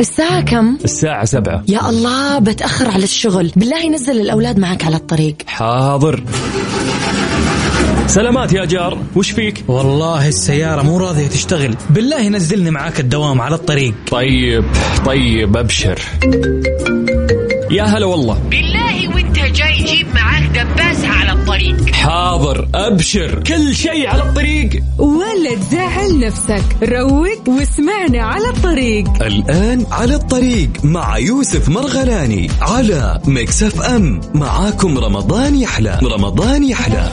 الساعة كم؟ الساعة سبعة. يا الله بتأخر على الشغل. بالله نزل الأولاد معك على الطريق. حاضر. سلامات يا جار. وش فيك؟ والله السيارة مو راضية تشتغل. بالله نزلني معاك الدوام على الطريق. طيب طيب أبشر. يا هلا والله. بالله وانت جاي جيب معاك دباسة الطريق حاضر أبشر كل شيء على الطريق. ولا تزعل نفسك. روق واسمعنا على الطريق. الآن على الطريق مع يوسف مرغلاني على مكسف أم. معاكم رمضان يحلى رمضان يحلى.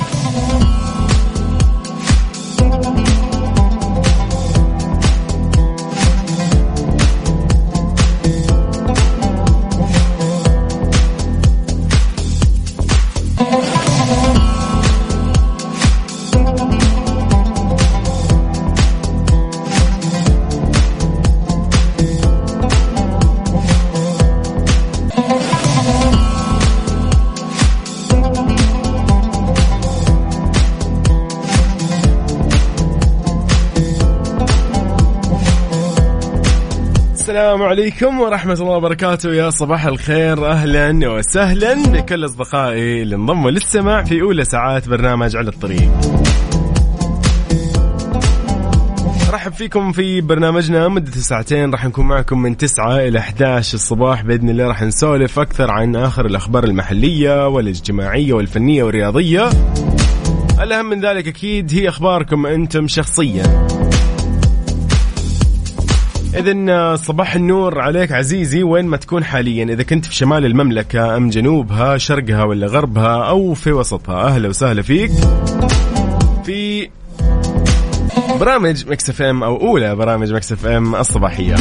السلام عليكم ورحمة الله وبركاته. يا صباح الخير. أهلا وسهلا بكل أصدقائي اللي انضموا للسماع في أولى ساعات برنامج على الطريق. رحب فيكم في برنامجنا مدة ساعتين راح نكون معكم من 9 إلى 11 الصباح. بإذن الله راح نسولف أكثر عن آخر الأخبار المحلية والاجتماعية والفنية والرياضية. الأهم من ذلك أكيد هي أخباركم أنتم شخصياً. إذا صباح النور عليك عزيزي وين ما تكون حاليا. إذا كنت في شمال المملكة أم جنوبها شرقها ولا غربها أو في وسطها أهلا وسهلا فيك. في برامج Mix FM أو أولى برامج Mix FM الصباحية.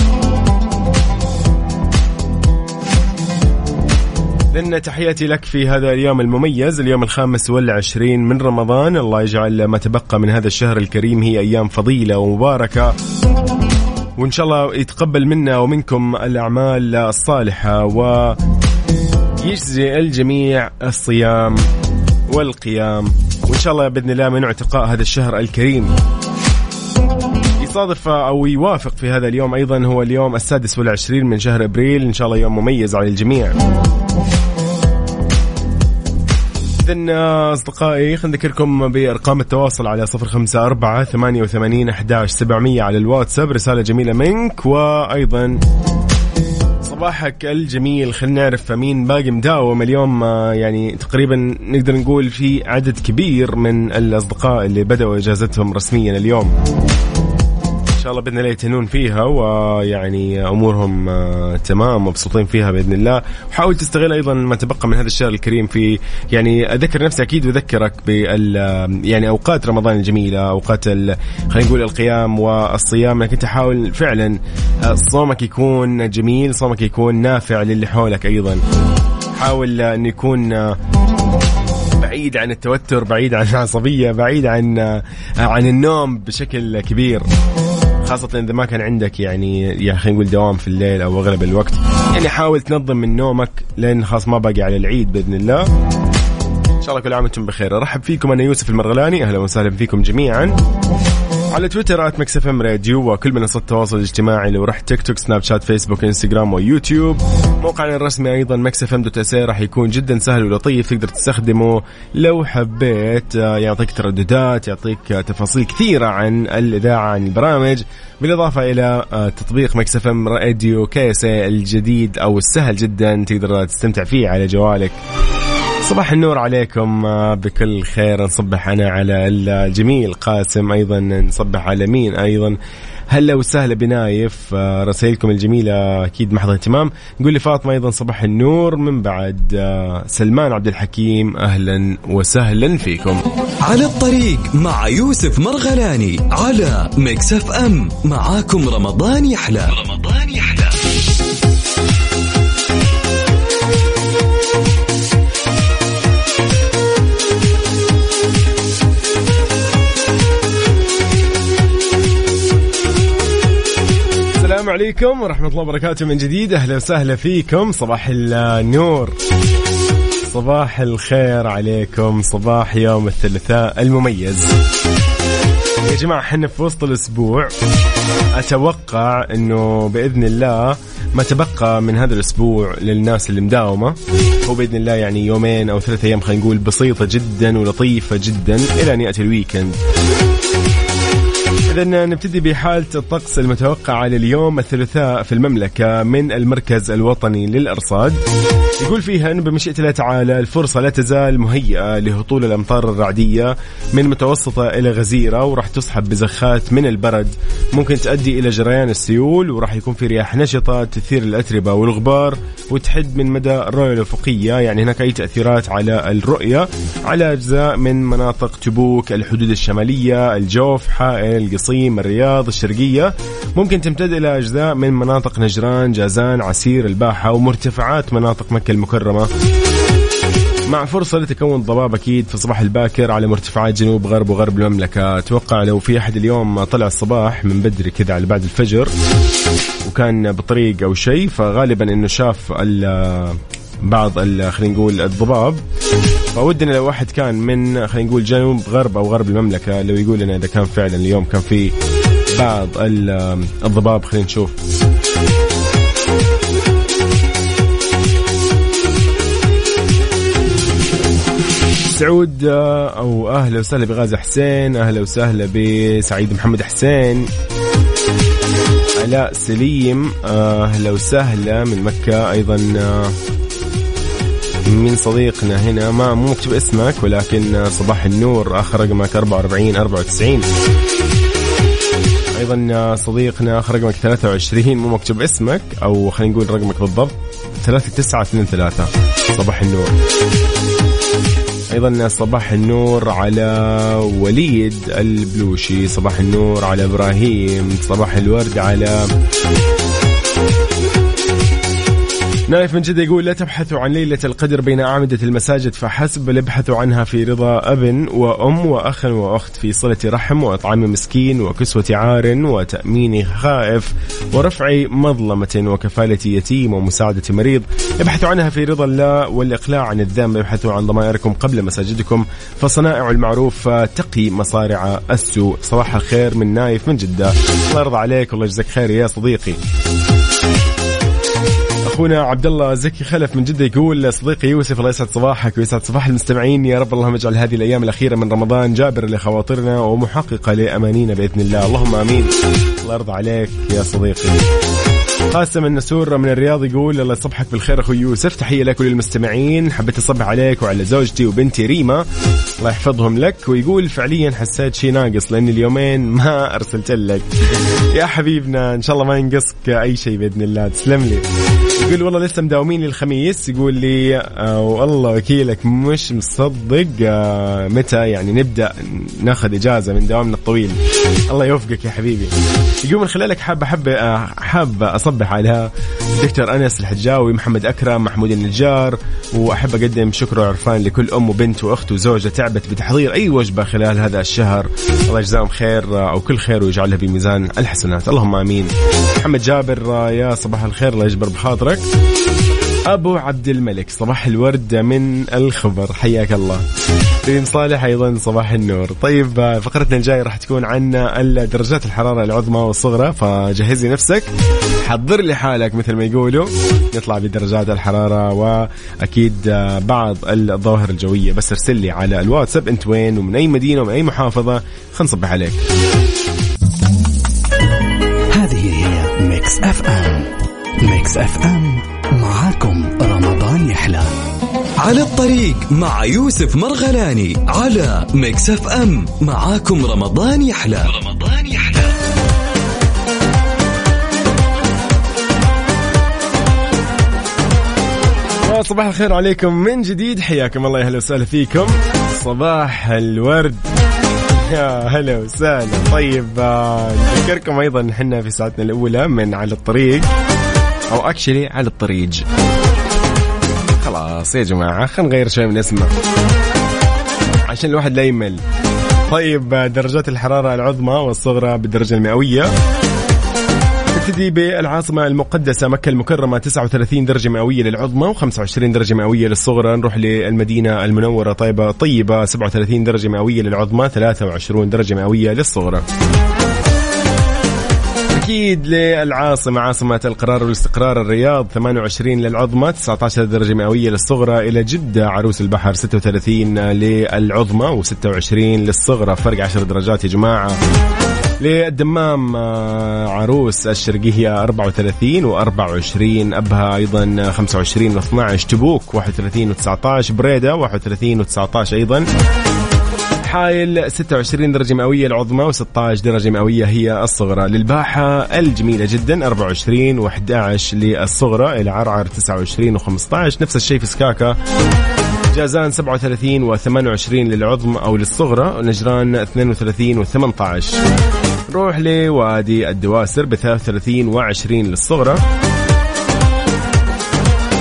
لأن تحياتي لك في هذا اليوم المميز اليوم الخامس والعشرين من رمضان. الله يجعل ما تبقى من هذا الشهر الكريم هي أيام فضيلة ومباركة. وإن شاء الله يتقبل منا ومنكم الأعمال الصالحة ويجزي الجميع الصيام والقيام. وإن شاء الله بإذن الله من اعتقاء هذا الشهر الكريم. يصادف أو يوافق في هذا اليوم أيضا هو اليوم السادس والعشرين من شهر أبريل. إن شاء الله يوم مميز على الجميع. إذا أصدقائي خلينا نذكركم بأرقام التواصل على صفر خمسة أربعة ثمانية وثمانين أحداش سبعمية على الواتساب. رسالة جميلة منك وأيضا صباحك الجميل. خلينا نعرف مين باقي مداوم اليوم. آه، يعني تقريبا نقدر نقول في عدد كبير من الأصدقاء اللي بدأوا إجازتهم رسميا اليوم. شاء الله بإذن الله يتهنون فيها ويعني أمورهم آه، تمام مبسوطين فيها بإذن الله. وحاول تستغل أيضا ما تبقى من هذا الشهر الكريم في يعني أذكر نفسي أكيد وأذكرك بال يعني أوقات رمضان الجميلة أوقات خلينا نقول القيام والصيام انك انت حاول فعلا آه، صومك يكون جميل صومك يكون نافع للي حولك أيضا. حاول آه، إنه يكون آه، بعيد عن التوتر بعيد عن العصبية بعيد عن آه، عن النوم بشكل كبير. خاصة إذا ما كان عندك يعني يا خلينا نقول دوام في الليل أو أغلب الوقت. يعني حاول تنظم من نومك لأن خلاص ما باقي على العيد بإذن الله. إن شاء الله كل عام وأنتم بخير. أرحب فيكم أنا يوسف المرغلاني. أهلا وسهلا فيكم جميعا. على تويتر at Mix FM Radio وكل منصات التواصل الاجتماعي لو رحت تيك توك سناب شات فيسبوك إنستغرام ويوتيوب. موقعنا الرسمي أيضا Mix FM dot SA راح يكون جدا سهل ولطيف تقدر تستخدمه لو حبيت. آه، يعطيك ترددات يعطيك آه، تفاصيل كثيرة عن الإذاعة عن البرامج. بالإضافة إلى آه، تطبيق Mix FM Radio KSA الجديد أو السهل جدا تقدر تستمتع فيه على جوالك. صباح النور عليكم آه، بكل خير. نصبح أنا على الجميل قاسم أيضا نصبح على مين أيضا؟ هلا وسهلا بنايف آه، رسائلكم الجميلة أكيد محض اهتمام. نقول لفاطمة أيضا صباح النور من بعد آه، سلمان عبد الحكيم أهلا وسهلا فيكم. على الطريق مع يوسف مرغلاني على Mix FM معاكم رمضان يحلى. رمضان السلام عليكم ورحمة الله وبركاته من جديد. أهلا وسهلا فيكم. صباح النور. صباح الخير عليكم. صباح يوم الثلاثاء المميز. يا جماعة إحنا في وسط الأسبوع. أتوقع أنه بإذن الله ما تبقى من هذا الأسبوع للناس اللي مداومة هو بإذن الله يعني يومين أو ثلاثة أيام خلينا نقول بسيطة جدا ولطيفة جدا إلى أن يأتي الويكند. إذا نبتدي بحالة الطقس المتوقعة لليوم الثلاثاء في المملكة من المركز الوطني للأرصاد. يقول فيها أنه بمشيئة الله تعالى الفرصة لا تزال مهيئة لهطول الأمطار الرعدية من متوسطة إلى غزيرة وراح تصحب بزخات من البرد. ممكن تؤدي إلى جريان السيول وراح يكون في رياح نشطة تثير الأتربة والغبار وتحد من مدى الرؤية الأفقية. يعني هناك أي تأثيرات على الرؤية؟ على أجزاء من مناطق تبوك الحدود الشمالية الجوف حائل القصيم الرياض الشرقية. ممكن تمتد إلى أجزاء من مناطق نجران جازان عسير الباحة ومرتفعات مناطق مكة المكرمة. مع فرصة لتكون ضباب أكيد في الصباح الباكر على مرتفعات جنوب غرب وغرب المملكة. أتوقع لو في أحد اليوم طلع الصباح من بدري كذا على بعد الفجر وكان بطريق أو شيء فغالبا إنه شاف بعض خلينا نقول الضباب. فودنا لو واحد كان من خلينا نقول جنوب غرب أو غرب المملكة لو يقول لنا إذا كان فعلا اليوم كان في بعض الضباب خلينا نشوف. سعود آه، أو أهلا وسهلا بغازي حسين أهلا وسهلا بسعيد محمد حسين. علاء سليم آه، أهلا وسهلا من مكة أيضا آه، من صديقنا هنا ما مو مكتوب اسمك ولكن صباح النور آخر رقمك 44 94 أيضا صديقنا آخر رقمك 23 مو مكتوب اسمك أو خلينا نقول رقمك بالضبط 3923 صباح النور. أيضا صباح النور على وليد البلوشي صباح النور على إبراهيم صباح الورد على نايف من جدة يقول لا تبحثوا عن ليلة القدر بين أعمدة المساجد فحسب بل ابحثوا عنها في رضا أب وأم وأخ وأخت في صلة رحم وإطعام مسكين وكسوة عار وتأمين خائف ورفع مظلمة وكفالة يتيم ومساعدة مريض. ابحثوا عنها في رضا الله والإقلاع عن الذنب ابحثوا عن ضمائركم قبل مساجدكم فصنائع المعروف تقي مصارع السوء. صباح الخير من نايف من جدة. الله يرضى عليك والله يجزاك خير يا صديقي. أخونا عبد الله زكي خلف من جدة يقول صديقي يوسف الله يسعد صباحك ويسعد صباح المستمعين. يا رب اللهم اجعل هذه الأيام الأخيرة من رمضان جابر لخواطرنا ومحققة لأمانينا بإذن الله. اللهم آمين. الله يرضى عليك يا صديقي. قاسم النسور من الرياض يقول الله يصبحك بالخير أخوي يوسف. تحية لك وللمستمعين. حبيت أصبح عليك وعلى زوجتي وبنتي ريما. الله يحفظهم لك. ويقول فعليا حسيت شيء ناقص لأن اليومين ما أرسلت لك. يا حبيبنا إن شاء الله ما ينقصك أي شيء بإذن الله. تسلم لي. يقول والله لسه مداومين الخميس يقول لي آه والله وكيلك مش مصدق آه متى يعني نبدأ ناخذ إجازة من دوامنا الطويل. الله يوفقك يا حبيبي. يقول من خلالك حاب احب آه حاب أصبح على دكتور أنس الحجاوي محمد أكرم محمود النجار وأحب أقدم شكر وعرفان لكل أم وبنت وأخت وزوجة تعبت بتحضير أي وجبة خلال هذا الشهر. الله يجزاهم خير آه، أو كل خير ويجعلها بميزان الحسنات. اللهم آمين. محمد جابر آه، يا صباح الخير الله يجبر بخاطرك. أبو عبد الملك صباح الورد من الخبر حياك الله. ريم صالح أيضا صباح النور. طيب فقرتنا الجاية راح تكون عن درجات الحرارة العظمى والصغرى فجهزي نفسك. حضر لي حالك مثل ما يقولوا. نطلع بدرجات الحرارة وأكيد بعض الظواهر الجوية. بس ارسل لي على الواتساب أنت وين ومن أي مدينة ومن أي محافظة. خلينا نصبح عليك. هذه هي Mix FM. Mix FM. معاكم رمضان يحلى. على الطريق مع يوسف مرغلاني على Mix FM. معاكم رمضان يحلى. رمضان يحلى. صباح الخير عليكم من جديد. حياكم الله أهلا وسهلا فيكم. صباح الورد. يا هلا وسهلا. طيب آه، نذكركم أيضا إحنا في ساعتنا الأولى من على الطريق. أو اكشلي على الطريق. خلاص يا جماعة خلينا نغير شوي من اسمه عشان الواحد لا يمل. طيب درجات الحرارة العظمى والصغرى بالدرجة المئوية. نبتدي بالعاصمة المقدسة مكة المكرمة 39 درجة مئوية للعظمى و25 درجة مئوية للصغرى. نروح للمدينة المنورة طيبة طيبة 37 درجة مئوية للعظمى 23 درجة مئوية للصغرى. أكيد للعاصمة عاصمة القرار والاستقرار الرياض 28 للعظمى 19 درجة مئوية للصغرى إلى جدة عروس البحر 36 للعظمى و26 للصغرى. فرق 10 درجات يا جماعة. للدمام آه، عروس الشرقية 34 و24 أبها أيضا 25 و12 تبوك 31 و19 بريدة 31 و19 أيضا. حايل. 26 درجة مئوية العظمى و16 درجة مئوية هي الصغرى. للباحة الجميلة جدا 24 و11 للصغرى العرعر 29 و15 نفس الشيء في سكاكا. جازان 37 و28 للعظم أو للصغرى ونجران 32 و18 نروح لوادي الدواسر ب 33 و20 للصغرى.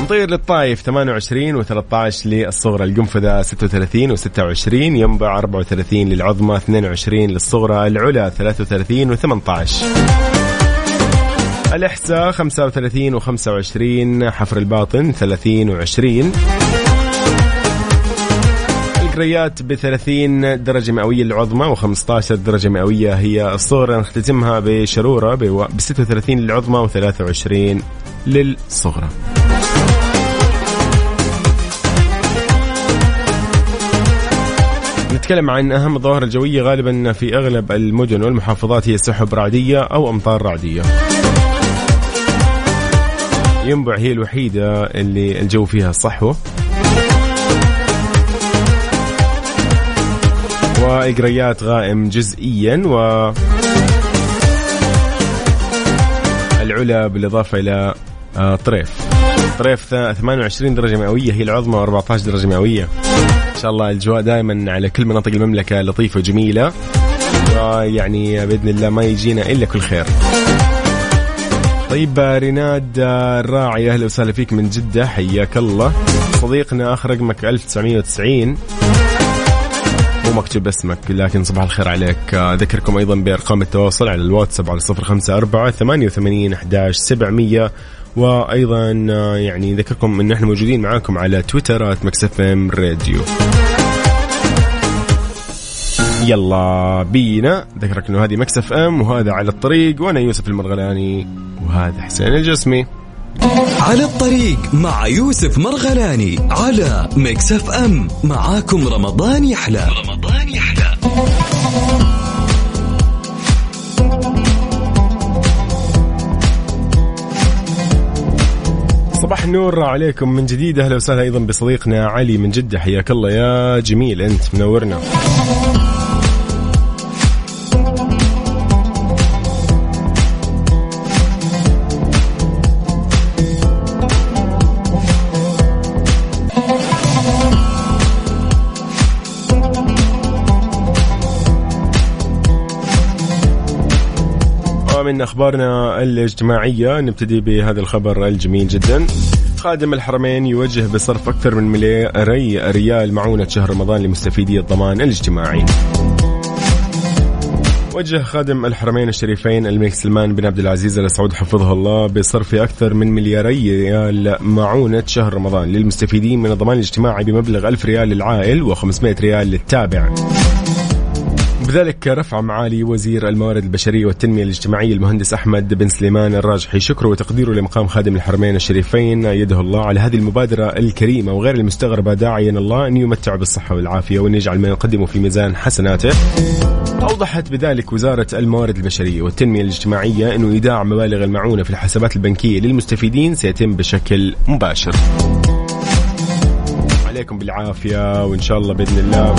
نطير للطايف 28 و13 للصغرى القنفذة 36 و26 ينبع 34 للعظمى 22 للصغرى العلا 33 و18 الإحساء 35 و25 حفر الباطن 30 و20 القريات ب 30 درجة مئوية للعظمى و15 درجة مئوية هي الصغرى نختتمها بشرورة ب 36 للعظمى و23 للصغرى. نتكلم عن أهم الظواهر الجوية غالبا في أغلب المدن والمحافظات هي سحب رعدية أو أمطار رعدية. ينبع هي الوحيدة اللي الجو فيها صحوة وإقريات غائم جزئيا و العلا بالإضافة إلى آه، طريف. طريف 28 درجة مئوية هي العظمى و14 درجة مئوية. إن شاء الله الأجواء دائما على كل مناطق المملكة لطيفة وجميلة. ويعني بإذن الله ما يجينا إلا كل خير. طيب ريناد الراعي أهلا وسهلا فيك من جدة حياك الله. صديقنا اخر رقمك 1990 مو مكتوب اسمك لكن صباح الخير عليك. اذكركم أيضا بأرقام التواصل على الواتساب على 054 88 11 700 وأيضا يعني ذكركم ان إحنا موجودين معاكم على تويتر Mix FM Radio. يلا بينا. ذكرك إنه هذه Mix FM وهذا على الطريق وأنا يوسف المرغلاني وهذا حسين الجسمي. على الطريق مع يوسف مرغلاني على Mix FM. معاكم رمضان يحلى. رمضان يحلى. صباح النور عليكم من جديد. أهلا وسهلا أيضا بصديقنا علي من جدة. حياك الله يا جميل أنت منورنا. من أخبارنا الاجتماعية نبتدي بهذا الخبر الجميل جدا خادم الحرمين يوجه بصرف أكثر من ملياري ريال معونة شهر رمضان لمستفيدي الضمان الاجتماعي وجه خادم الحرمين الشريفين الملك سلمان بن عبد العزيز ال سعود حفظه الله بصرف أكثر من ملياري ريال معونة شهر رمضان للمستفيدين من الضمان الاجتماعي بمبلغ 1000 ريال للعائل و500 ريال للتابع. بذلك رفع معالي وزير الموارد البشرية والتنمية الاجتماعية المهندس أحمد بن سليمان الراجحي شكره وتقديره لمقام خادم الحرمين الشريفين يده الله على هذه المبادرة الكريمة وغير المستغربة. داعيا الله أن يمتع بالصحة والعافية وأن يجعل ما يقدمه في ميزان حسناته. أوضحت بذلك وزارة الموارد البشرية والتنمية الاجتماعية أنه إيداع مبالغ المعونة في الحسابات البنكية للمستفيدين سيتم بشكل مباشر. عليكم بالعافية وإن شاء الله بإذن الله.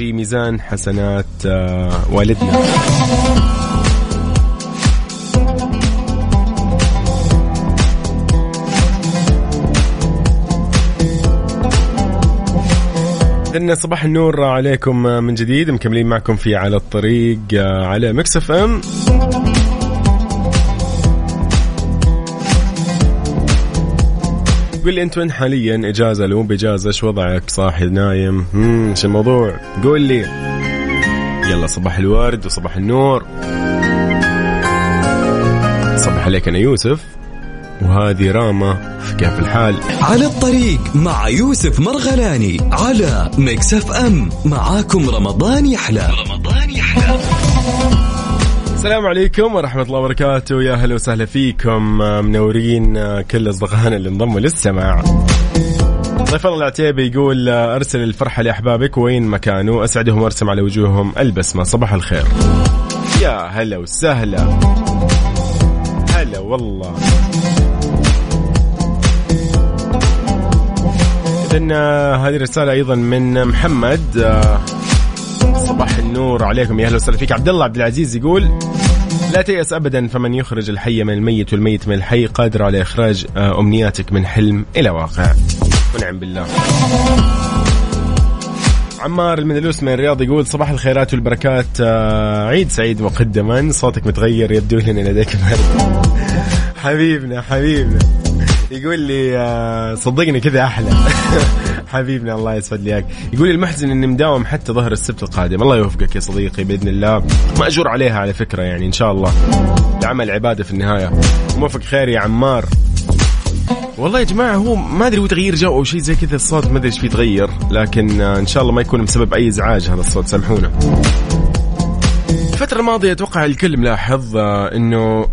في ميزان حسنات آه، والدنا. إذن صباح النور عليكم من جديد. مكملين معكم في على الطريق آه، على مكسف ام. قول لي انت وين حاليا. إجازة لو بإجازة. إيش وضعك؟ صاحي نايم. امم إيش الموضوع؟ قول لي. يلا صباح الورد وصباح النور. صبح عليك أنا يوسف وهذه راما في كيف الحال. على الطريق مع يوسف مرغلاني على Mix FM. معاكم رمضان يحلى. رمضان يحلى. السلام عليكم ورحمة الله وبركاته. يا هلا وسهلا فيكم. منورين كل أصدقائنا اللي انضموا للسماع. ضيف الله العتيبي يقول أرسل الفرحة لأحبابك وين مكانوا أسعدهم وأرسم على وجوههم ألبسمة. صباح الخير. يا هلا وسهلا. هلا والله. إذن هذه رسالة أيضا من محمد آه، النور عليكم يا أهلا وسهلا فيك. عبد الله عبد العزيز يقول لا تيأس ابدا فمن يخرج الحي من الميت والميت من الحي قادر على إخراج آه، أمنياتك من حلم إلى واقع. ونعم بالله. عمار المندلوس من الرياض يقول صباح الخيرات والبركات آه، عيد سعيد مقدما. صوتك متغير يبدو لي لديك برد حبيبنا حبيبنا. يقول لي آه، صدقني كذا أحلى. حبيبنا الله يسعد لي يقول المحزن إني مداوم حتى ظهر السبت القادم. الله يوفقك يا صديقي بإذن الله. مأجور عليها على فكرة يعني إن شاء الله. العمل عبادة في النهاية. موفق خير يا عمار. والله يا جماعة هو ما أدري هو تغيير جو أو شيء زي كذا الصوت ما أدري إيش فيه تغير. لكن إن شاء الله ما يكون بسبب أي إزعاج هذا الصوت سامحونا. الفترة الماضية أتوقع الكل ملاحظ آه، أنه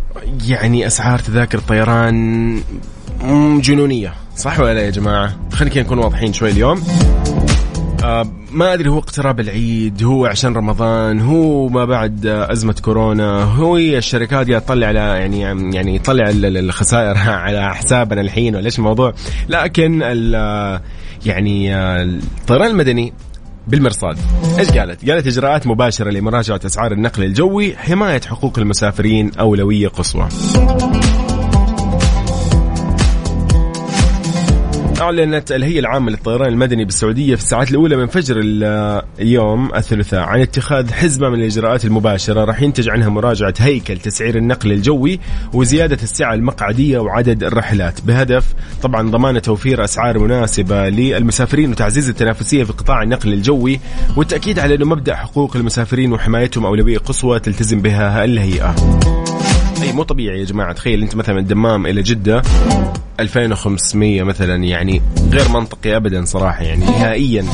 يعني أسعار تذاكر الطيران جنونية. صح ولا لا يا جماعة خلينا نكون واضحين شوي اليوم آه ما أدري هو اقتراب العيد هو عشان رمضان هو ما بعد آه، أزمة كورونا هو الشركات قاعدة تطلع على يعني يعني تطلع ال- ال- الخسائر على حسابنا الحين ولا إيش الموضوع لكن آه، يعني آه، الطيران المدني بالمرصاد إيش قالت؟ قالت إجراءات مباشرة لمراجعة أسعار النقل الجوي حماية حقوق المسافرين أولوية قصوى. أعلنت الهيئة العامة للطيران المدني بالسعودية في الساعات الأولى من فجر ال- اليوم الثلاثاء عن اتخاذ حزمة من الإجراءات المباشرة. راح ينتج عنها مراجعة هيكل تسعير النقل الجوي وزيادة السعة المقعدية وعدد الرحلات. بهدف طبعا ضمان توفير أسعار مناسبة للمسافرين وتعزيز التنافسية في قطاع النقل الجوي والتأكيد على أنه مبدأ حقوق المسافرين وحمايتهم أولوية قصوى تلتزم بها الهيئة. اي مو طبيعي يا جماعة. تخيل أنت مثلا من الدمام إلى جدة 2500 مثلا يعني غير منطقي ابدا صراحة يعني نهائيا.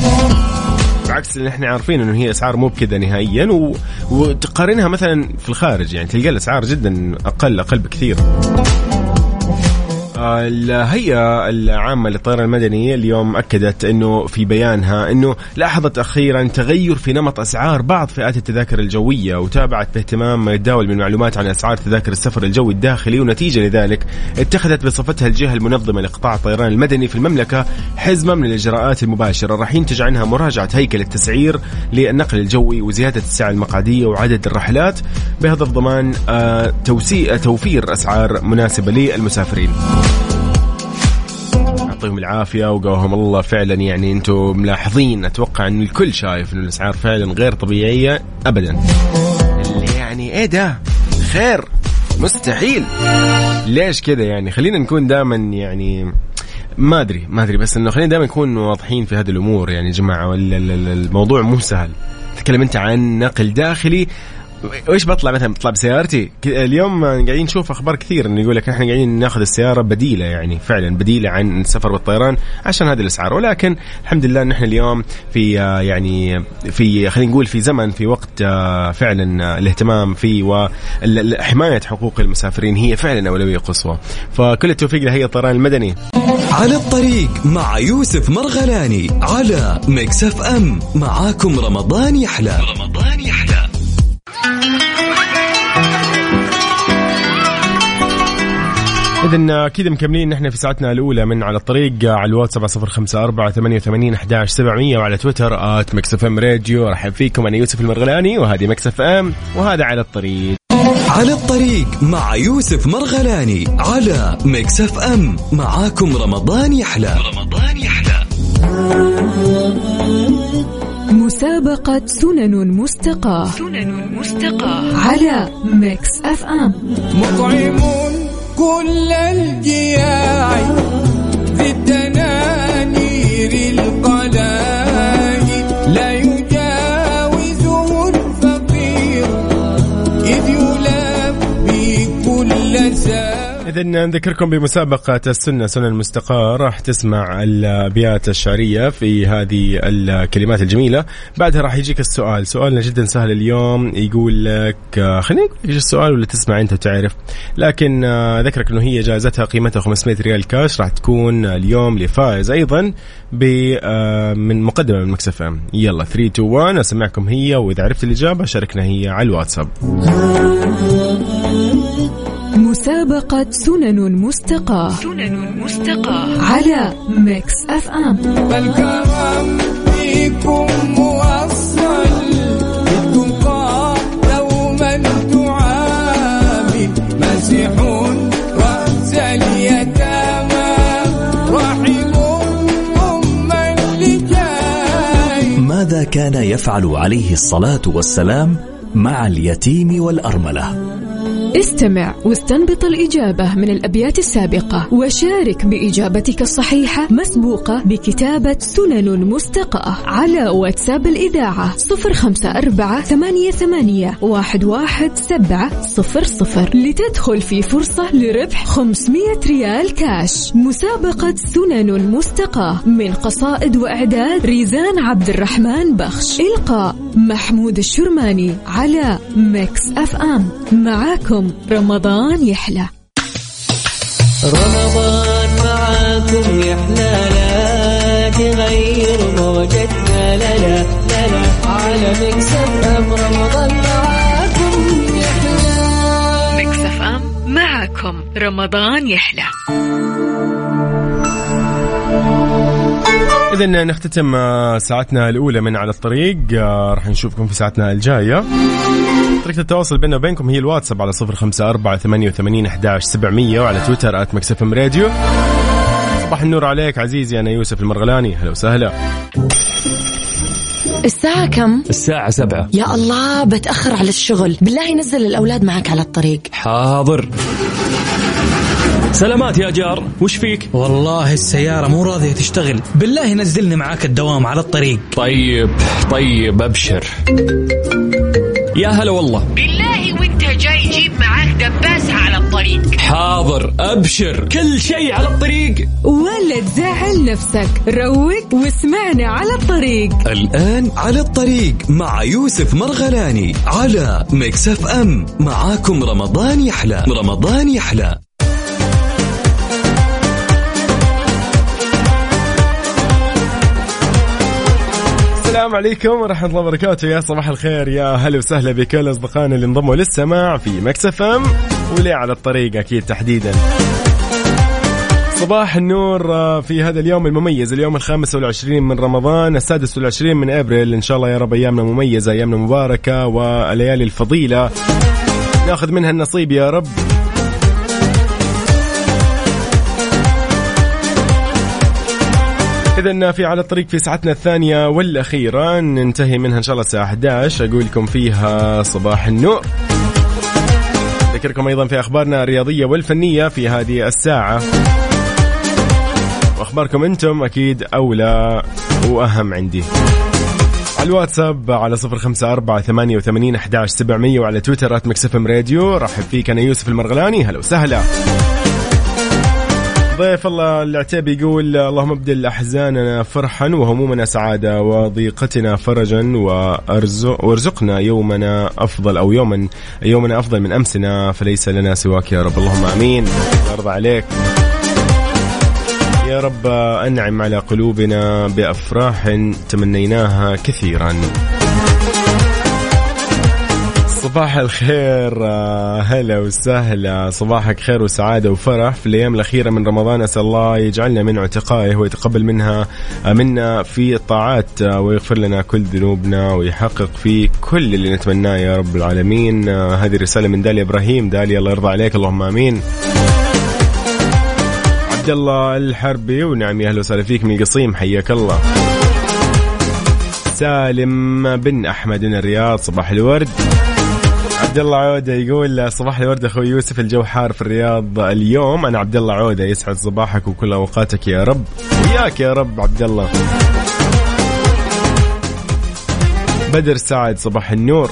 بعكس اللي إحنا عارفين إنه هي أسعار مو بكذا نهائيا و... وتقارنها مثلا في الخارج يعني تلقى الأسعار جدا أقل أقل بكثير. الهيئة العامة للطيران المدني اليوم أكدت أنه في بيانها أنه لاحظت أخيرا تغير في نمط أسعار بعض فئات التذاكر الجوية وتابعت باهتمام ما يتداول من معلومات عن أسعار تذاكر السفر الجوي الداخلي ونتيجة لذلك اتخذت بصفتها الجهة المنظمة لقطاع الطيران المدني في المملكة حزمة من الإجراءات المباشرة. راح ينتج عنها مراجعة هيكل التسعير للنقل الجوي وزيادة السعة المقعدية وعدد الرحلات بهدف ضمان آه، توفير أسعار مناسبة للمسافرين. يعطيهم العافية وقاهم الله. فعلا يعني أنتم ملاحظين أتوقع إن الكل شايف انه الأسعار فعلا غير طبيعية ابدا. اللي يعني إيه ده؟ خير. مستحيل. ليش كذا يعني؟ خلينا نكون دائما يعني ما أدري ما أدري بس إنه خلينا دائما نكون واضحين في هذه الأمور. يعني يا جماعة الموضوع مو سهل. تتكلم أنت عن نقل داخلي وإيش بطلع مثلا؟ بطلع بسيارتي. اليوم قاعدين نشوف أخبار كثير إنه يقول لك إحنا قاعدين ناخذ السيارة بديلة يعني فعلا بديلة عن السفر بالطيران عشان هذه الأسعار. ولكن الحمد لله ان إحنا اليوم في آه، يعني في خلينا نقول في زمن في وقت آه، فعلا آه، الاهتمام فيه وحمايه حقوق المسافرين هي فعلا أولوية قصوى. فكل التوفيق لهيئة الطيران المدني. على الطريق مع يوسف مرغلاني على Mix FM. معاكم رمضان يحلى. رمضان يحلى. اذا أكيد مكملين. نحن في ساعتنا الأولى من على الطريق على الواتساب 054 88 11 700 وعلى تويتر at Mix FM Radio. رحب فيكم أنا يوسف المرغلاني وهذه Mix FM وهذا على الطريق. على الطريق مع يوسف مرغلاني على Mix FM. معاكم رمضان يحلى. رمضان يحلى. مسابقة سنن مستقاة. سنن مستقاة. على ميكس إف إم. مطعمون. كل الجياع في الدنانير القلاء لا يجاوزه الفقير إذ يلبي كل نسى إذا نذكركم بمسابقة السنة سنة المستقى راح تسمع الأبيات الشعرية في هذه الكلمات الجميلة. بعدها راح يجيك السؤال. سؤالنا جدا سهل اليوم. يقول لك خليني إيش السؤال ولا تسمع أنت وتعرف لكن آه، أذكرك أنه هي جائزتها قيمتها 500 ريال كاش. راح تكون اليوم لفائز أيضا ب آه، من مقدمة من مكسف أم. يلا 3 2 1 أسمعكم هي وإذا عرفت الإجابة شاركنا هي على الواتساب. مسابقة سنن مستقاة سنن مستقاة. على ميكس اف ام. الكرم فيكم موصل بالتقى دوما تعامل مسيحون رأس اليتامى رحم أما لجاي ماذا كان يفعل عليه الصلاة والسلام مع اليتيم والأرملة؟ استمع واستنبط الإجابة من الأبيات السابقة وشارك بإجابتك الصحيحة مسبوقة بكتابة سنن مستقاة على واتساب الإذاعة صفر خمسة أربعة ثمانية, ثمانية واحد, واحد سبعة صفر صفر لتدخل في فرصة لربح 500 ريال كاش. مسابقة سنن مستقاة من قصائد وإعداد ريزان عبد الرحمن بخش. إلقاء محمود الشرماني على Mix FM. معاكم رمضان يحلى. رمضان معاكم يحلى لا تغير موجتنا لا لا لا لا. على Mix FM رمضان معاكم يحلى. Mix FM معاكم رمضان يحلى. إذا نختتم آه، ساعتنا الأولى من على الطريق آه، راح نشوفكم في ساعتنا الجاية. طريقة التواصل بيننا وبينكم هي الواتساب على صفر خمسة أربعة ثمانية وثمانين أحداش سبعمية وعلى تويتر at Mix FM Radio. صباح النور عليك عزيزي أنا يوسف المرغلاني. هلا وسهلا. الساعة كم؟ الساعة سبعة. يا الله بتأخر على الشغل. بالله نزل الأولاد معك على الطريق. حاضر. سلامات يا جار وش فيك؟ والله السيارة مو راضية تشتغل. بالله نزلني معاك الدوام على الطريق. طيب طيب أبشر. يا هلا والله. بالله وانت جاي جيب معاك دباسة على الطريق. حاضر أبشر. كل شيء على الطريق. ولا تزعل نفسك. روق واسمعنا على الطريق. الآن على الطريق مع يوسف مرغلاني على Mix FM. معاكم رمضان يحلى. رمضان يحلى. السلام عليكم ورحمة الله وبركاته. يا صباح الخير يا هلا وسهلا بكل أصدقائنا اللي انضموا للسماع في Mix FM ولي على الطريق أكيد تحديدا. صباح النور آه، في هذا اليوم المميز اليوم الخامس والعشرين من رمضان السادس والعشرين من أبريل. إن شاء الله يا رب أيامنا مميزة أيامنا مباركة والليالي الفضيلة. ناخذ منها النصيب يا رب. إذا في على الطريق في ساعتنا الثانية والأخيرة ننتهي منها إن شاء الله الساعة 11 أقول لكم فيها صباح النور. أذكركم أيضا في أخبارنا الرياضية والفنية في هذه الساعة. وأخباركم أنتم أكيد أولى وأهم عندي. على الواتساب على صفر خمسة أربعة ثمانية وثمانين أحداش سبعمية وعلى تويتر آت راديو. رحب فيك أنا يوسف المرغلاني. هلا وسهلا. ضيف الله العتيبي يقول اللهم ابدل أحزاننا فرحا وهمومنا سعادة وضيقتنا فرجا وارزق وارزقنا يومنا أفضل أو يوما يومنا أفضل من أمسنا فليس لنا سواك يا رب. اللهم آمين. الله يرضى عليك. يا رب أنعم على قلوبنا بأفراح تمنيناها كثيرا. صباح الخير آه، هلا وسهلا. صباحك خير وسعادة وفرح في الأيام الأخيرة من رمضان. أسأل الله يجعلنا من عتقائه ويتقبل منها آه، منا في الطاعات آه، ويغفر لنا كل ذنوبنا ويحقق في كل اللي نتمناه يا رب العالمين. هذه رسالة من داليا إبراهيم. داليا الله يرضى عليك اللهم آمين. عبد الله الحربي ونعم يا أهلا وسهلا فيك من القصيم حياك الله. سالم بن أحمد من الرياض صباح الورد. عبد الله عودة يقول صباح الورد أخوي يوسف الجو حار في الرياض اليوم. أنا عبد الله عودة يسعد صباحك وكل أوقاتك يا رب. وياك يا رب عبد الله. بدر سعد صباح النور.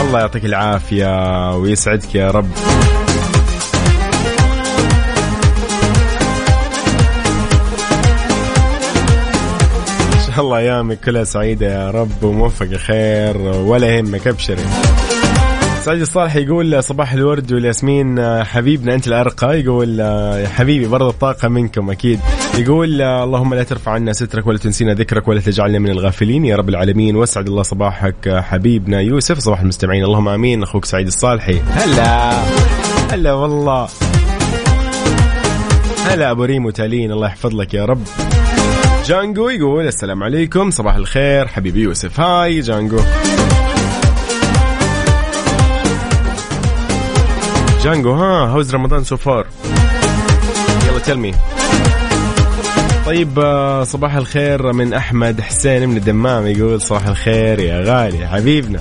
الله يعطيك العافية ويسعدك يا رب. الله ايامك كلها سعيدة يا رب وموفقه خير ولا يهمك أبشري. سعيد الصالح يقول صباح الورد والياسمين حبيبنا أنت الأرقى. يقول يا حبيبي برضه الطاقة منكم أكيد. يقول اللهم لا ترفع عنا سترك ولا تنسينا ذكرك ولا تجعلنا من الغافلين. يا رب العالمين واسعد الله صباحك حبيبنا يوسف. صباح المستمعين اللهم آمين. أخوك سعيد الصالحي. هلا. هلا والله. هلا أبو ريم وتالين الله يحفظ لك يا رب. جانجو يقول السلام عليكم صباح الخير حبيبي يوسف. Hi جانجو. جانجو ها how's رمضان so far يلا tell me طيب آه، صباح الخير من أحمد حسين من الدمام يقول صباح الخير يا غالي حبيبنا.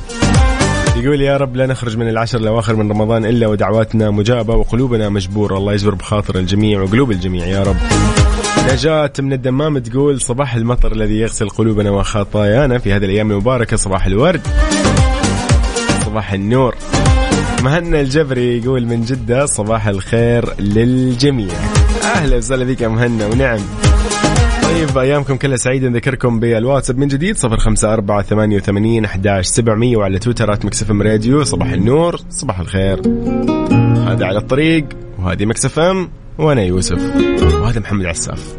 يقول يا رب لا نخرج من العشر الأواخر من رمضان إلا ودعواتنا مجابة وقلوبنا مجبورة. الله يجبر بخاطر الجميع وقلوب الجميع يا رب. نجاة من الدمام تقول صباح المطر الذي يغسل قلوبنا وخطايانا في هذه الأيام المباركة صباح الورد صباح النور. مهنا الجبري يقول من جدة صباح الخير للجميع. أهلا وسهلا بك يا مهنا ونعم. طيب أيامكم كلها سعيدة نذكركم بالواتساب من جديد صفر خمسة أربعة ثمانية وثمانين أحداش سبعمية وعلى تويترات مكسف راديو صباح النور صباح الخير. هذا على الطريق وهذه Mix FM. وأنا يوسف. وهذا محمد عساف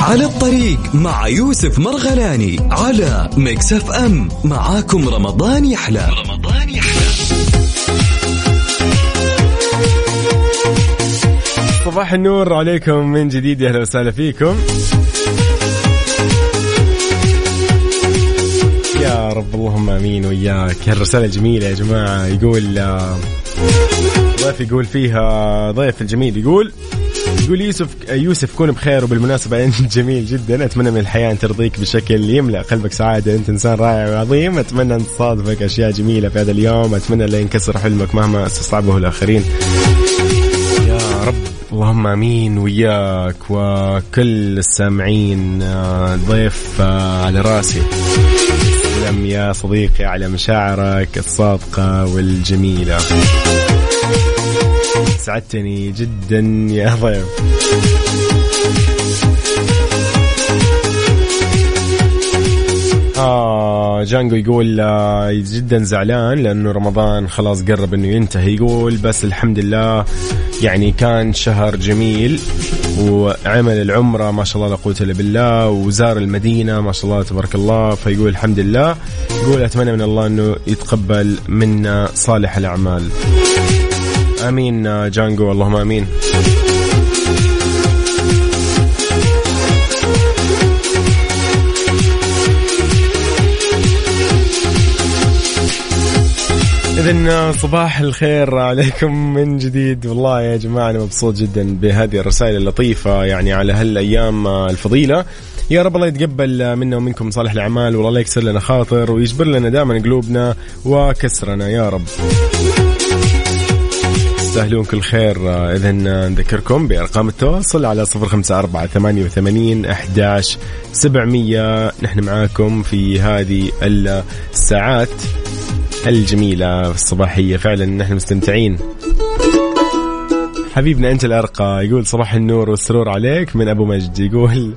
على الطريق مع يوسف مرغلاني على Mix FM معاكم رمضان يحلى. رمضان يحلى. صباح النور عليكم من جديد يا أهلا وسهلا فيكم. يا رب اللهم آمين وياك هالرسالة الجميلة يا جماعة يقول آه، ضيف يقول فيها ضيف الجميل يقول يقول يوسف يوسف كون بخير وبالمناسبة أنت جميل جدا. أتمنى من الحياة أن ترضيك بشكل يملأ. قلبك سعادة أنت إنسان رائع وعظيم. أتمنى أن تصادفك أشياء جميلة في هذا اليوم. أتمنى لا ينكسر حلمك مهما استصعبه الآخرين. يا رب اللهم آمين وياك وكل السامعين آه، ضيف آه، على راسي. تسلم يا صديقي على مشاعرك الصادقة والجميلة. سعدتني جدا يا ضيف. آه جانجو يقول آه جدا زعلان لأنه رمضان خلاص قرب أنه ينتهي. يقول بس الحمد لله يعني كان شهر جميل وعمل العمرة ما شاء الله لا قوة إلا بالله وزار المدينة ما شاء الله تبارك الله. فيقول الحمد لله. يقول أتمنى من الله أنه يتقبل منا صالح الأعمال. آمين آه، جانجو اللهم آمين. إذا صباح الخير عليكم من جديد. والله يا جماعة أنا مبسوط جدا بهذه الرسائل اللطيفة يعني على هالأيام الفضيلة. يا رب الله يتقبل منا ومنكم صالح الأعمال والله يكسر لنا خاطر ويجبر لنا دائما قلوبنا وكسرنا يا رب. تستاهلون كل خير. إذا نذكركم بأرقام التواصل على صفر خمسة أربعة ثمانية وثمانين أحداش سبعمية. نحن معاكم في هذه الساعات الجميلة الصباحية. فعلا نحن مستمتعين. حبيبنا أنت الأرقى. يقول صباح النور والسرور عليك من أبو مجد. يقول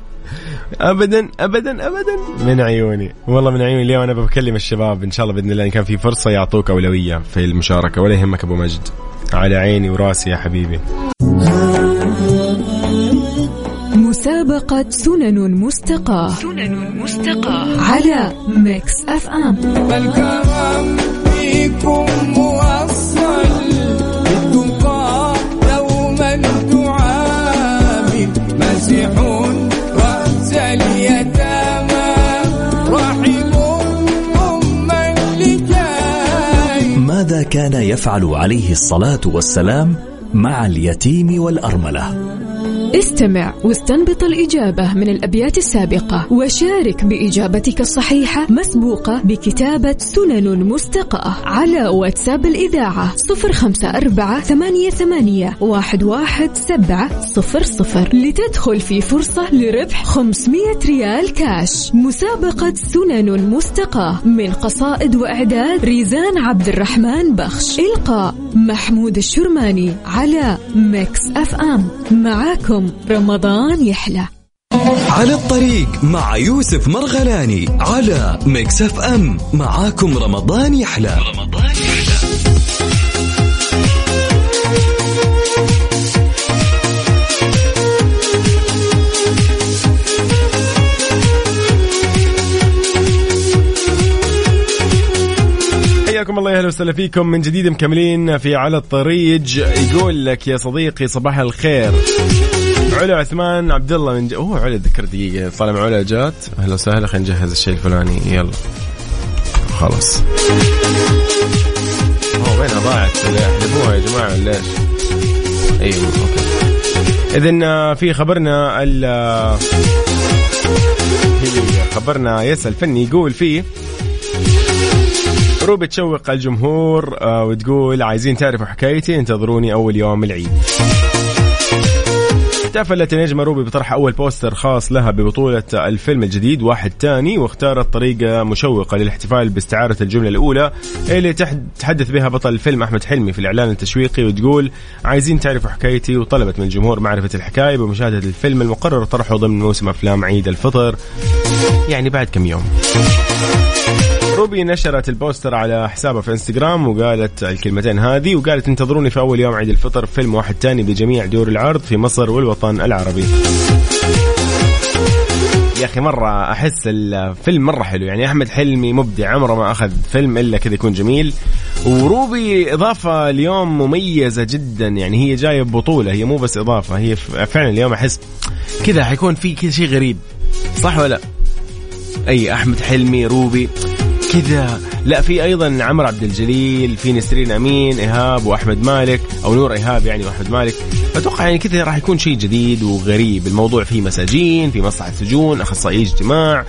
ابدا ابدا ابدا. من عيوني. والله من عيوني اليوم أنا بكلم الشباب. إن شاء الله بإذن الله إن كان في فرصة يعطوك أولوية في المشاركة. ولا يهمك أبو مجد. على عيني وراسي يا حبيبي. مسابقة سنن مستقاة. سنن مستقاة. على Mix FM. كان يفعل عليه الصلاة والسلام مع اليتيم والأرملة. استمع واستنبط الإجابة من الأبيات السابقة وشارك بإجابتك الصحيحة مسبوقة بكتابة سنن مستقاة على واتساب الإذاعة صفر خمسة أربعة ثمانية, ثمانية واحد, واحد سبعة صفر صفر لتدخل في فرصة لربح 500 ريال كاش مسابقة سنن مستقاة من قصائد وإعداد ريزان عبد الرحمن بخش إلقاء محمود الشرماني على Mix FM. معاكم رمضان يحلى. على الطريق مع يوسف مرغلاني على Mix FM. معاكم رمضان يحلى. رمضان الله أهلا وسهلا فيكم. من جديد مكملين في على الطريق. يقول لك يا صديقي صباح الخير. علا عثمان عبد الله من ج... اوه علا ذكر دقيقة. طالما علا جات. أهلا وسهلا خلينا نجهز الشيء الفلاني. يلا. خلاص. أوه وينها ضاعت يحذفوها يا جماعة ولا إيش؟ أيوه أوكي اذا في خبرنا ال هي خبرنا يسأل فني يقول فيه روبي تشوق الجمهور آه، وتقول عايزين تعرفوا حكايتي انتظروني أول يوم العيد. احتفلت النجمة روبي بطرح أول بوستر خاص لها ببطولة الفيلم الجديد واحد تاني واختارت طريقة مشوقة للاحتفال باستعارة الجملة الأولى اللي تحدث بها بطل الفيلم أحمد حلمي في الإعلان التشويقي وتقول عايزين تعرفوا حكايتي. وطلبت من الجمهور معرفة الحكاية بمشاهدة الفيلم المقرر طرحه ضمن موسم أفلام عيد الفطر يعني بعد كم يوم. روبي نشرت البوستر على حسابها في انستغرام وقالت الكلمتين هذه وقالت انتظروني في أول يوم عيد الفطر فيلم واحد تاني بجميع دور العرض في مصر والوطن العربي يا أخي مرة أحس الفيلم مرة حلو يعني أحمد حلمي مبدع عمره ما أخذ فيلم إلا كذا يكون جميل وروبي إضافة اليوم مميزة جدا يعني هي جاية ببطولة هي مو بس إضافة هي فعلا اليوم أحس كذا حيكون في كذا شيء غريب صح ولا لا؟ أي أحمد حلمي روبي كذا. لا في أيضا عمر عبد الجليل في نسرين أمين إيهاب وأحمد مالك أو نور إيهاب يعني وأحمد مالك. أتوقع يعني كذا راح يكون شيء جديد وغريب. الموضوع فيه مساجين في مصلحة سجون اخصائي اجتماع.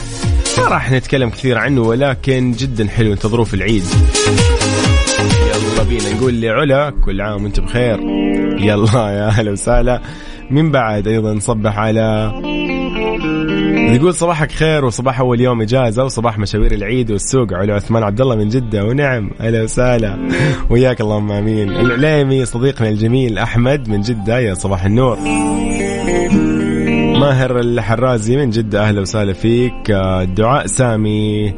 ما راح نتكلم كثير عنه ولكن جدا حلو. انتظروه في العيد. يلا بينا نقول لعلا كل عام وأنت بخير. يلا يا أهلا وسهلا. من بعد أيضا نصبح على يقول صباحك خير وصباح أول يوم إجازة وصباح مشاوير العيد والسوق. على عثمان عبد الله من جدة. ونعم. أهلا وسهلا. وياك اللهم آمين. العليمي صديقنا الجميل أحمد من جدة. يا صباح النور. ماهر الحرازي من جدة. أهلا وسهلا فيك. دعاء سامي.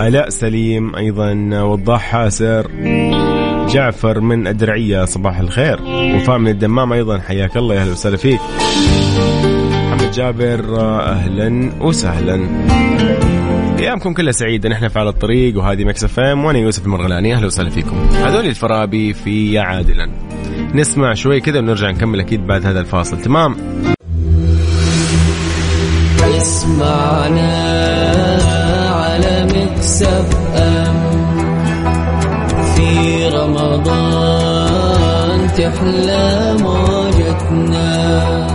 ألاء سليم أيضا. وضاح حاسر. جعفر من الدرعية. صباح الخير. وفاء من الدمام أيضا. حياك الله. يا أهلا وسهلا فيك. جابر أهلا وسهلا. أيامكم كلها سعيدة نحن في على الطريق وهذه Mix FM وأنا يوسف المرغلاني. أهلا وسهلا فيكم. هذول الفرابي في يا عادلا. نسمع شوي كذا ونرجع نكمل أكيد بعد هذا الفاصل. تمام؟ اسمعنا على Mix FM. في رمضان تحلى موجتنا.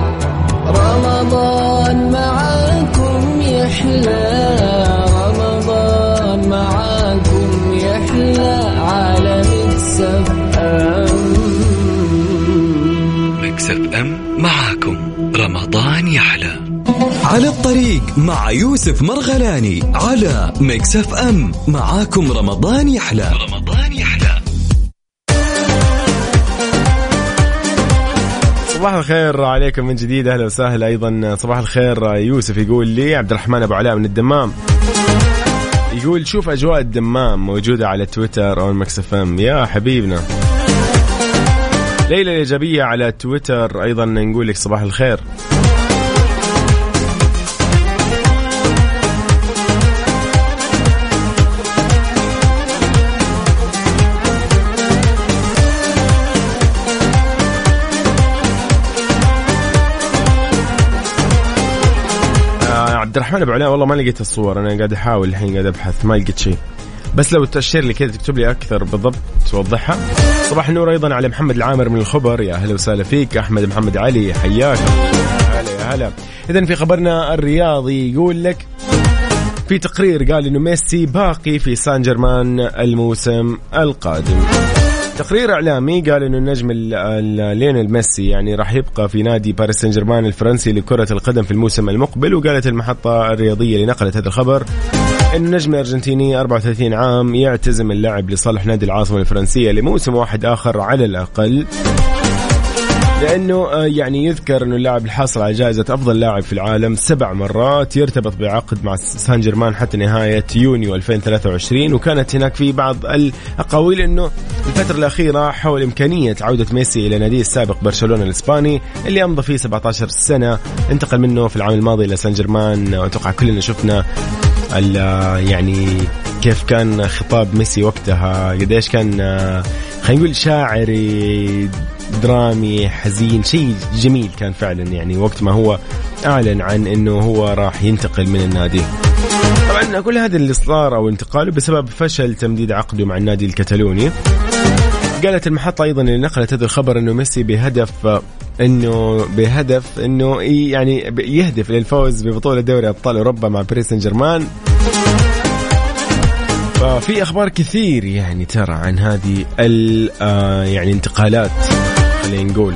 يحلى رمضان معاكم يحلى على Mix FM. Mix FM معاكم رمضان يحلى. على الطريق مع يوسف مرغلاني على Mix FM معاكم رمضان يحلى. رمضان صباح الخير عليكم من جديد أهلا وسهلا أيضا. صباح الخير يوسف يقول لي عبد الرحمن أبو علاء من الدمام. يقول شوف أجواء الدمام موجودة على تويتر أو Mix FM. يا حبيبنا. ليلى الايجابيه على تويتر أيضا نقول لك صباح الخير. عبد الرحمن أبو علاء والله ما لقيت الصور. أنا قاعد أحاول الحين قاعد أبحث ما لقيت شيء. بس لو تأشر لي كذا تكتب لي أكثر بالضبط توضحها. صباح النور أيضا على محمد العامر من الخبر. يا هلا وسهلا فيك أحمد محمد علي حياك. هلا يا هلا. إذا في خبرنا الرياضي يقول لك في تقرير قال إنه ميسي باقي في سان جيرمان الموسم القادم. تقرير إعلامي قال إنه النجم ال- ال- ليونيل ميسي يعني راح يبقى في نادي باريس سان جيرمان الفرنسي لكرة القدم في الموسم المقبل وقالت المحطة الرياضية اللي نقلت هذا الخبر إن النجم الأرجنتيني 34 عام يعتزم اللعب لصالح نادي العاصمة الفرنسية لموسم واحد آخر على الأقل. لأنه آه، يعني يذكر إنه اللاعب الحاصل على جائزة أفضل لاعب في العالم سبع مرات يرتبط بعقد مع سان جيرمان حتى نهاية يونيو 2023 وكانت هناك في بعض الأقاويل إنه الفترة الأخيرة حول إمكانية عودة ميسي إلى ناديه السابق برشلونة الإسباني اللي أمضى فيه 17 سنة انتقل منه في العام الماضي إلى سان جيرمان وأتوقع كلنا شفنا يعني كيف كان خطاب ميسي وقتها؟ قديش كان آه، خلينا نقول شاعري درامي حزين شيء جميل كان فعلا يعني وقت ما هو أعلن عن إنه هو راح ينتقل من النادي. طبعا كل هذا اللي صار أو انتقاله بسبب فشل تمديد عقده مع النادي الكتالوني. قالت المحطة أيضا اللي نقلت هذا الخبر أنه ميسي بهدف إنه بهدف إنه يعني يهدف للفوز ببطولة دوري أبطال أوروبا مع باريس سان جيرمان. ففي أخبار كثير يعني ترى عن هذه ال آه، يعني انتقالات خلينا نقول.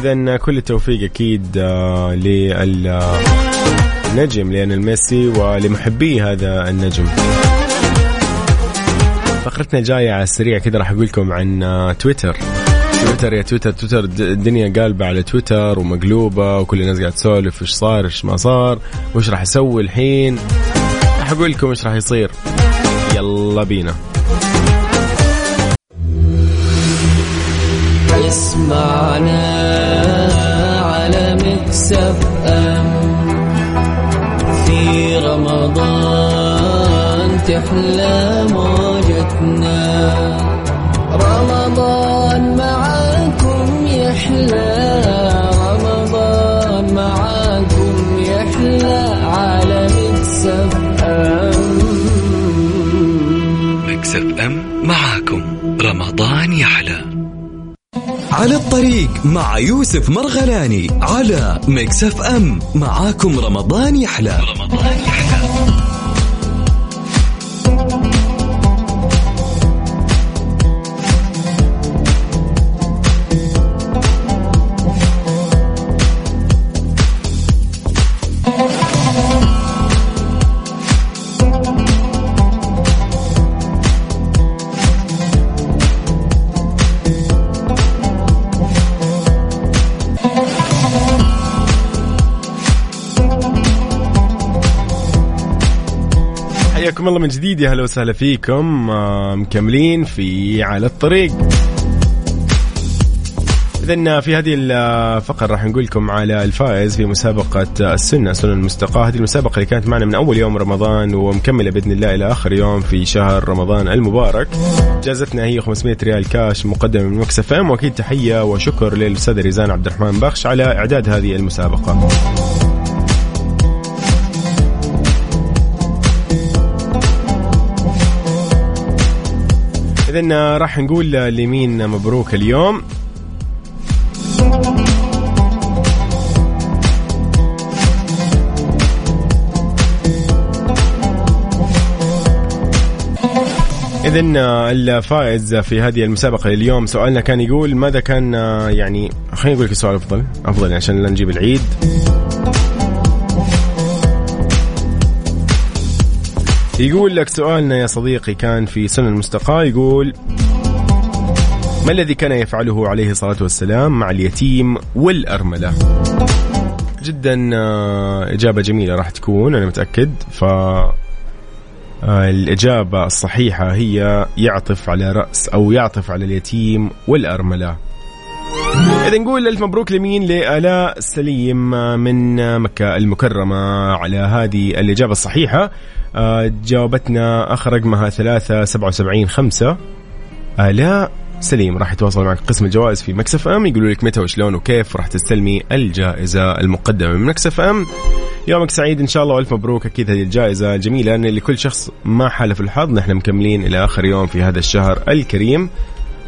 اذا كل التوفيق أكيد آه، للنجم ليونيل ميسي ولمحبي هذا النجم. فقرتنا الجاية على السريع كذا راح أقول لكم عن آه، تويتر. تويتر يا تويتر تويتر الدنيا قالبة على تويتر ومقلوبة وكل الناس قاعد تسولف إيش صار إيش ما صار وإيش راح أسوي الحين. أقول لكم إيش راح يصير. يلا بينا. اسمعنا على مكسف أم. في رمضان تحلى موجتنا رمضان الطريق مع يوسف مرغلاني على Mix FM. معاكم رمضان يحلى رمضان يحلى. حياكم الله من جديد. يا هلا وسهلا فيكم. مكملين في على الطريق. إذا في هذه الفقرة راح نقول لكم على الفائز في مسابقة السنة سنن المستقاة. هذه المسابقة اللي كانت معنا من أول يوم رمضان ومكملة بإذن الله إلى آخر يوم في شهر رمضان المبارك. جازتنا هي 500 ريال كاش مقدمة من مكسف أم. وأكيد تحية وشكر للأستاذة ريزان عبد الرحمن بخش على إعداد هذه المسابقة. إذا راح نقول لمين مبروك اليوم. إذا الفائز في هذه المسابقة اليوم سؤالنا كان يقول ماذا كان يعني خليني أقول لك السؤال أفضل أفضل عشان لا نجيب العيد. يقول لك سؤالنا يا صديقي كان في سنن المستقاة يقول ما الذي كان يفعله عليه الصلاة والسلام مع اليتيم والأرملة؟ جدا آه، إجابة جميلة راح تكون أنا متأكد. ف آه، الإجابة الصحيحة هي يعطف على رأس أو يعطف على اليتيم والأرملة. إذا نقول ألف مبروك لمين؟ لآلاء سليم من مكة المكرمة على هذه الإجابة الصحيحة. آه، جاوبتنا آخر رقمها ثلاثة سبعة وسبعين خمسة. آلاء سليم راح يتواصل معك قسم الجوائز في Mix FM. يقولوا لك متى وشلون وكيف راح تستلمي الجائزة المقدمة من Mix FM. يومك سعيد إن شاء الله والف مبروك. أكيد هذه الجائزة الجميله ان لكل شخص ما حالف الحظ. نحن مكملين إلى آخر يوم في هذا الشهر الكريم.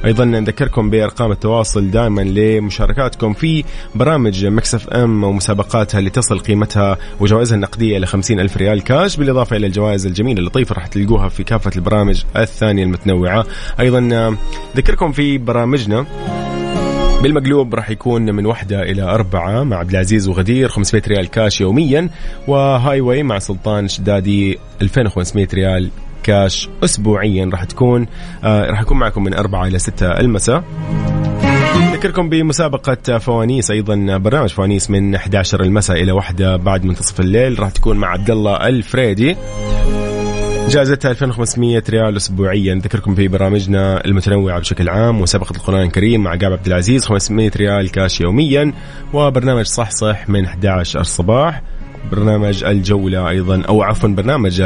أيضا نذكركم بأرقام التواصل دائما لمشاركاتكم في برامج Mix FM ومسابقاتها اللي تصل قيمتها وجوائزها النقدية إلى خمسين ألف ريال كاش بالإضافة إلى الجوائز الجميلة اللطيفة راح تلقوها في كافة البرامج الثانية المتنوعة. أيضا ذكركم في برامجنا. بالمقلوب راح يكون من واحدة إلى أربعة مع عبد العزيز وغدير 500 ريال كاش يوميا و Highway مع سلطان شدادي 2500 ريال كاش أسبوعيا راح تكون آه راح يكون معكم من أربعة إلى ستة المساء. نذكركم بمسابقة فوانيس أيضا برنامج فوانيس من 11 المساء إلى واحدة بعد منتصف الليل. راح تكون مع عبد الله الفريدي. جائزتها 2500 ريال اسبوعيا. نذكركم في برامجنا المتنوعة بشكل عام مسابقه القرآن الكريم مع قاب عبد العزيز 500 ريال كاش يوميا. وبرنامج صح صح من 11 الصباح برنامج الجولة أيضا أو عفوا برنامج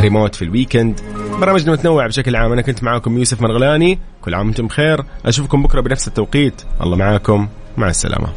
ريموت في ال weekend برامجنا متنوعة بشكل عام. أنا كنت معاكم يوسف مرغلاني. كل عام وأنتم بخير. أشوفكم بكرة بنفس التوقيت. الله معاكم. مع السلامة.